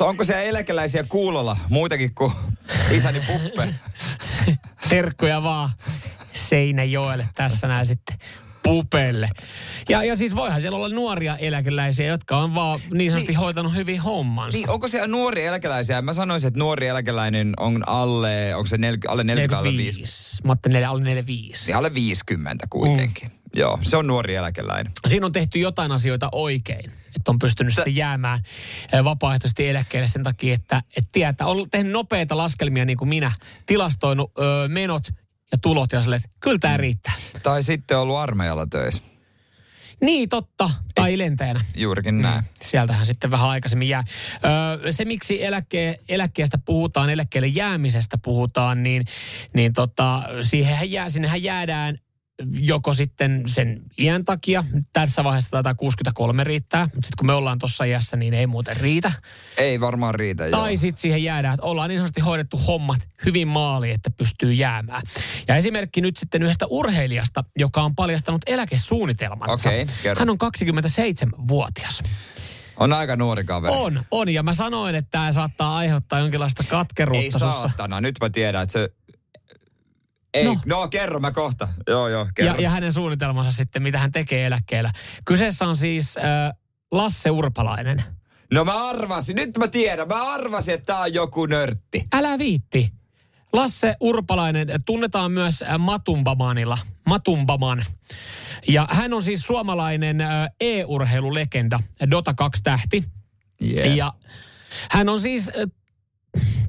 Onko siellä eläkeläisiä kuulolla muitakin kuin isäni Puppe? Terkkuja vaan Seinäjoelle tässä näin sitten pupelle. Ja, ja siis voihan siellä olla nuoria eläkeläisiä, jotka on vaan niin sanotusti niin. hoitanut hyvin hommansa. Niin, onko siellä nuoria eläkeläisiä? Mä sanoisin, että nuori eläkeläinen on alle, onko se nel, alle 40 alle 50? Mä alle 45. Niin alle 50 kuitenkin. Mm. Joo, se on nuori eläkeläinen. Siinä on tehty jotain asioita oikein, että on pystynyt sitten jäämään eh, vapaaehtoisesti eläkkeelle sen takia, että, että tietää, on tehnyt nopeita laskelmia niin kuin minä, tilastoinut ö, menot ja tulot ja sille, että kyllä tämä riittää. Tai sitten ollut armeijalla töissä. Niin, totta. Tai lentäjänä. Juurikin näin. Mm. Sieltähän sitten vähän aikaisemmin jää. Öö, se, miksi eläkke, eläkkeestä puhutaan, eläkkeelle jäämisestä puhutaan, niin, niin tota, siihenhän jää, sinnehän jäädään joko sitten sen iän takia, tässä vaiheessa taitaa 63 riittää, mutta sitten kun me ollaan tuossa iässä, niin ei muuten riitä. Ei varmaan riitä, Tai sitten siihen jäädään, että ollaan niin hoidettu hommat hyvin maaliin, että pystyy jäämään. Ja esimerkki nyt sitten yhdestä urheilijasta, joka on paljastanut eläkesuunnitelmansa. Kerro. Hän on 27-vuotias. On aika nuori kaveri. On, on. Ja mä sanoin, että tämä saattaa aiheuttaa jonkinlaista katkeruutta. Ei sussa. saatana, nyt mä tiedän, että se... Ei, no, no kerro mä kohta. Joo, joo, kerro. Ja, ja hänen suunnitelmansa sitten, mitä hän tekee eläkkeellä. Kyseessä on siis äh, Lasse Urpalainen. No mä arvasin, nyt mä tiedän, mä arvasin, että tää on joku nörtti. Älä viitti. Lasse Urpalainen tunnetaan myös Matumbamanilla. Matumbaman. Ja hän on siis suomalainen e-urheilulegenda, Dota 2 tähti. Yeah. Ja hän on siis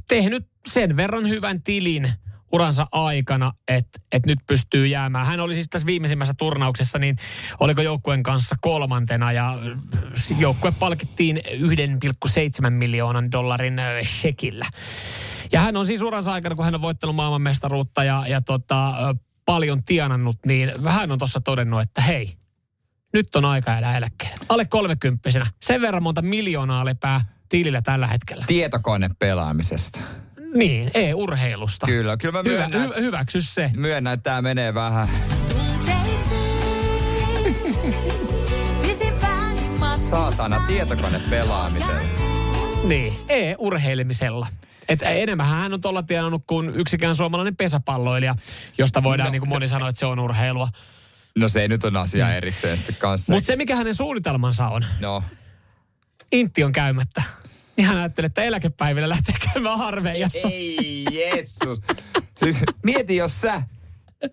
tehnyt sen verran hyvän tilin uransa aikana, että et nyt pystyy jäämään. Hän oli siis tässä viimeisimmässä turnauksessa, niin oliko joukkueen kanssa kolmantena ja joukkue palkittiin 1,7 miljoonan dollarin äh, shekillä. Ja hän on siis uransa aikana, kun hän on voittanut maailmanmestaruutta ja, ja tota, äh, paljon tienannut, niin hän on tuossa todennut, että hei, nyt on aika jäädä eläkkeelle. Alle kolmekymppisenä. Sen verran monta miljoonaa lepää tilillä tällä hetkellä. Tietokone pelaamisesta. Niin, e-urheilusta. Kyllä, kyllä mä Hyvä, myönnän, hy, hyväksy se. myönnän, että tää menee vähän. Saatana, tietokone pelaamisella. Niin, e-urheilemisella. Et enemmän hän on tuolla tienannut kuin yksikään suomalainen pesäpalloilija, josta voidaan no, niin kuin moni sanoa, että se on urheilua. No se nyt on asia erikseen sitten kanssa. Mutta se, mikä hänen suunnitelmansa on, No, Intti on käymättä. Niin hän ajattelee, että eläkepäivillä lähtee käymään harveijassa. ei Jeesus. Siis mieti, jos sä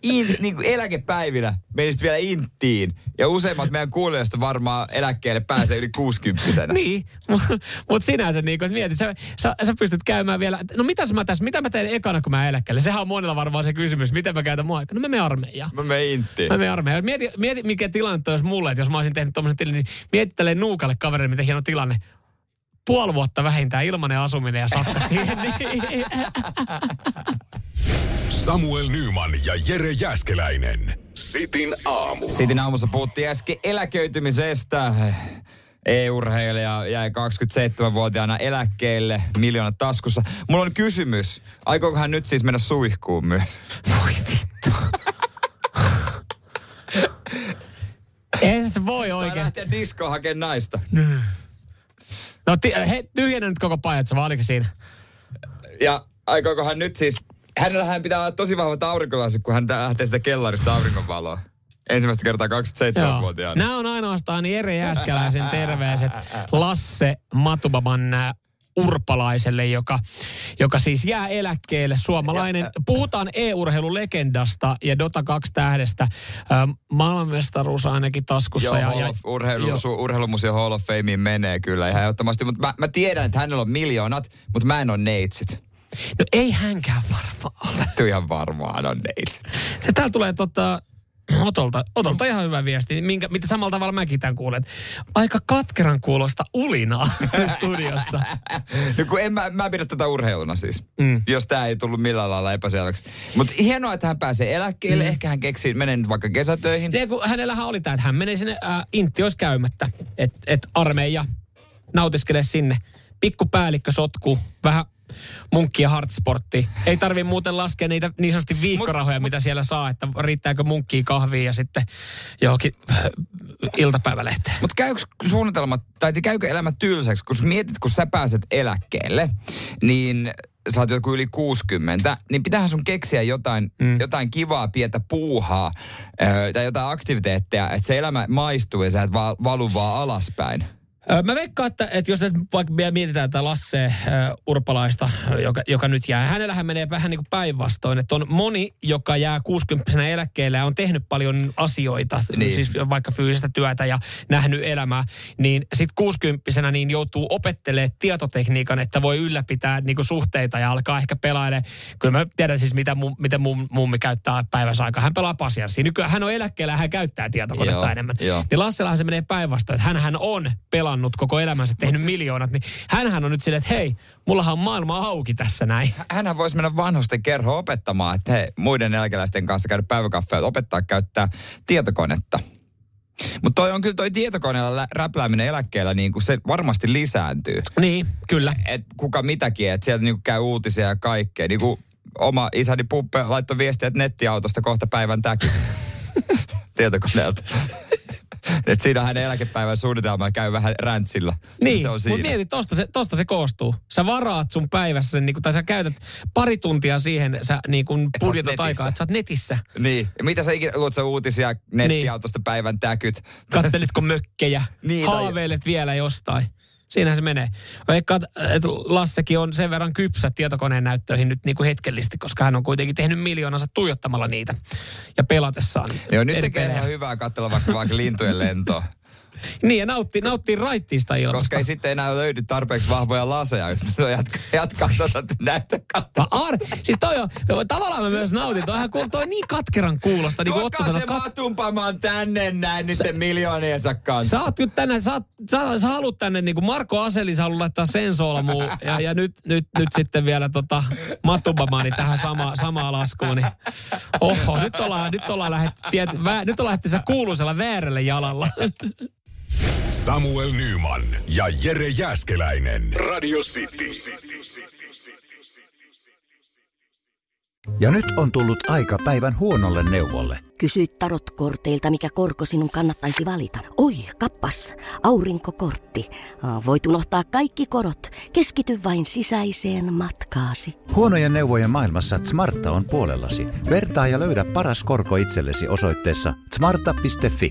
in, niin kuin eläkepäivinä menisit vielä inttiin. Ja useimmat meidän kuulijoista varmaan eläkkeelle pääsee yli 60 Niin, mutta mut sinänsä niin kuin, että mietit, sä, sä, sä, pystyt käymään vielä, no mitäs mä tässä, mitä mä teen ekana, kun mä eläkkeelle? Sehän on monella varmaan se kysymys, miten mä käytän aikaa. No mä menen armeijaan. Mä menen inttiin. Mä menen armeijaan. Mieti, mieti, mikä tilanne olisi mulle, että jos mä olisin tehnyt tommosen tilin, niin mieti tälleen nuukalle kaverille, miten hieno tilanne. Puoli vuotta vähintään ilmanen asuminen ja safkat siihen. Niin. Samuel Nyman ja Jere Jäskeläinen. Sitin aamu. Sitin aamussa puhuttiin äsken eläköitymisestä. E-urheilija jäi 27-vuotiaana eläkkeelle, miljoonat taskussa. Mulla on kysymys. Aikooko hän nyt siis mennä suihkuun myös? Voi vittu. Eihän se voi Tai oikeasti. lähteä diskoon hakemaan naista. No ti- he, tyhjennä nyt koko pajatso, vaan oliko siinä? Ja aikooko hän nyt siis... Hänellä hän pitää olla tosi vahvat aurinkolasit, kun hän lähtee sitä kellarista auringonvaloa. Ensimmäistä kertaa 27-vuotiaana. Nämä on ainoastaan Jere Jääskeläisen terveiset Lasse Matubaman äh, urpalaiselle, joka, joka siis jää eläkkeelle. Suomalainen, puhutaan e-urheilulegendasta ja Dota 2 tähdestä. Ähm, maailmanmestaruus ainakin taskussa. Joo, ja, ja, urheilu, joo. su, urheilumuseo Hall of Fameen menee kyllä ihan ehdottomasti. Mutta mä, mä, tiedän, että hänellä on miljoonat, mutta mä en ole neitsyt. No ei hänkään varmaan ole. Ihan varmaan on neitsyt. Täällä tulee tota, Otolta, Otolta ihan hyvä viesti, minkä, mitä samalla tavalla mäkin tämän kuulen. Aika katkeran kuulosta ulinaa studiossa. No kun en mä, mä pidä tätä urheiluna siis, mm. jos tämä ei tullut millään lailla epäselväksi. Mutta hienoa, että hän pääsee eläkkeelle. Mm. Ehkä hän keksii, menee nyt vaikka kesätöihin. Ja kun hänellähän oli tämä, että hän menee sinne äh, Intti olisi käymättä. Että et armeija nautiskelee sinne. Pikku päällikkö sotku, vähän munkki ja hardsportti. Ei tarvi muuten laskea niitä niin sanotusti viikkorahoja, mut, mitä siellä saa, että riittääkö munkkiin kahvia ja sitten johonkin äh, iltapäivälehteen. Mutta käykö suunnitelmat, tai käykö elämä tylsäksi, kun mietit, kun sä pääset eläkkeelle, niin sä oot joku yli 60, niin pitäähän sun keksiä jotain, mm. jotain kivaa, pientä puuhaa ö, tai jotain aktiviteetteja, että se elämä maistuu ja sä et va- valu vaan alaspäin. Mä veikkaan, että, että jos nyt vaikka vielä mietitään tätä Lasse äh, Urpalaista, joka, joka nyt jää, hänellähän menee vähän niin kuin päinvastoin. Että on moni, joka jää 60 eläkkeelle ja on tehnyt paljon asioita, niin. siis vaikka fyysistä työtä ja nähnyt elämää, niin sitten 60 niin joutuu opettelemaan tietotekniikan, että voi ylläpitää niin kuin suhteita ja alkaa ehkä pelailemaan. Kyllä mä tiedän siis, mitä, mum, miten mum, mummi käyttää päivässä aikaa. Hän pelaa pasianssia. Nykyään hän on eläkkeellä ja hän käyttää tietokonetta Joo, enemmän. Niin Lassellahan se menee päinvastoin, että hän on pelannut pelannut koko elämänsä, tehnyt siis... miljoonat, niin hänhän on nyt silleen, että hei, mullahan on maailma auki tässä näin. Hänhän voisi mennä vanhusten kerho opettamaan, että hei, muiden eläkeläisten kanssa käydä päiväkaffeja, opettaa käyttää tietokonetta. Mutta toi on kyllä toi tietokoneella lä- räplääminen eläkkeellä, niin kuin se varmasti lisääntyy. Niin, kyllä. Et kuka mitäkin, että sieltä niinku käy uutisia ja kaikkea. Niin kuin oma isäni Puppe laittoi viestiä, että nettiautosta kohta päivän täky. tietokoneelta. Että siinä hänen eläkepäivän suunnitelma käy vähän räntsillä. Niin, mutta mieti, tosta se, tosta se koostuu. Sä varaat sun päivässä sen, niin tai sä käytät pari tuntia siihen, sä niin kun budjetot aikaa, että sä oot netissä. Niin, ja mitä sä ikinä, luot sä uutisia nettiautosta niin. päivän täkyt? Kattelitko mökkejä? niin, Haaveilet tai... vielä jostain. Siinähän se menee. Vaikka että Lassekin on sen verran kypsä tietokoneen näyttöihin nyt niin kuin hetkellisesti, koska hän on kuitenkin tehnyt miljoonansa tuijottamalla niitä ja pelatessaan. Joo, nyt tekee ihan hyvää katsella vaikka, vaikka lintujen lentoa. Niin, ja nautti, nauttii raittiista ilmasta. Koska ei sitten enää löydy tarpeeksi vahvoja laseja, jos jatkaa, jatkaa tuota näyttökautta. Ar, siis toi on, tavallaan mä myös nautin. Toihan toi niin katkeran kuulosta. Niin Tuokaa se kat... matumpamaan tänne näin niiden miljooniensa kanssa. Sä oot nyt tänne, sä, sä, sä haluat tänne, niin kuin Marko Aseli, sä haluat laittaa sen solmuun. Ja, ja nyt, nyt, nyt sitten vielä tota matumpamaani tähän sama, samaan laskuun. Niin. Oho, nyt ollaan, nyt ollaan lähdetty, tiet, vä, nyt ollaan lähdetty se kuuluisella väärälle jalalla. Samuel Nyman ja Jere Jäskeläinen. Radio City. Ja nyt on tullut aika päivän huonolle neuvolle. Kysy tarotkorteilta, mikä korko sinun kannattaisi valita. Oi, kappas, aurinkokortti. Voit unohtaa kaikki korot. Keskity vain sisäiseen matkaasi. Huonojen neuvojen maailmassa Smarta on puolellasi. Vertaa ja löydä paras korko itsellesi osoitteessa smarta.fi.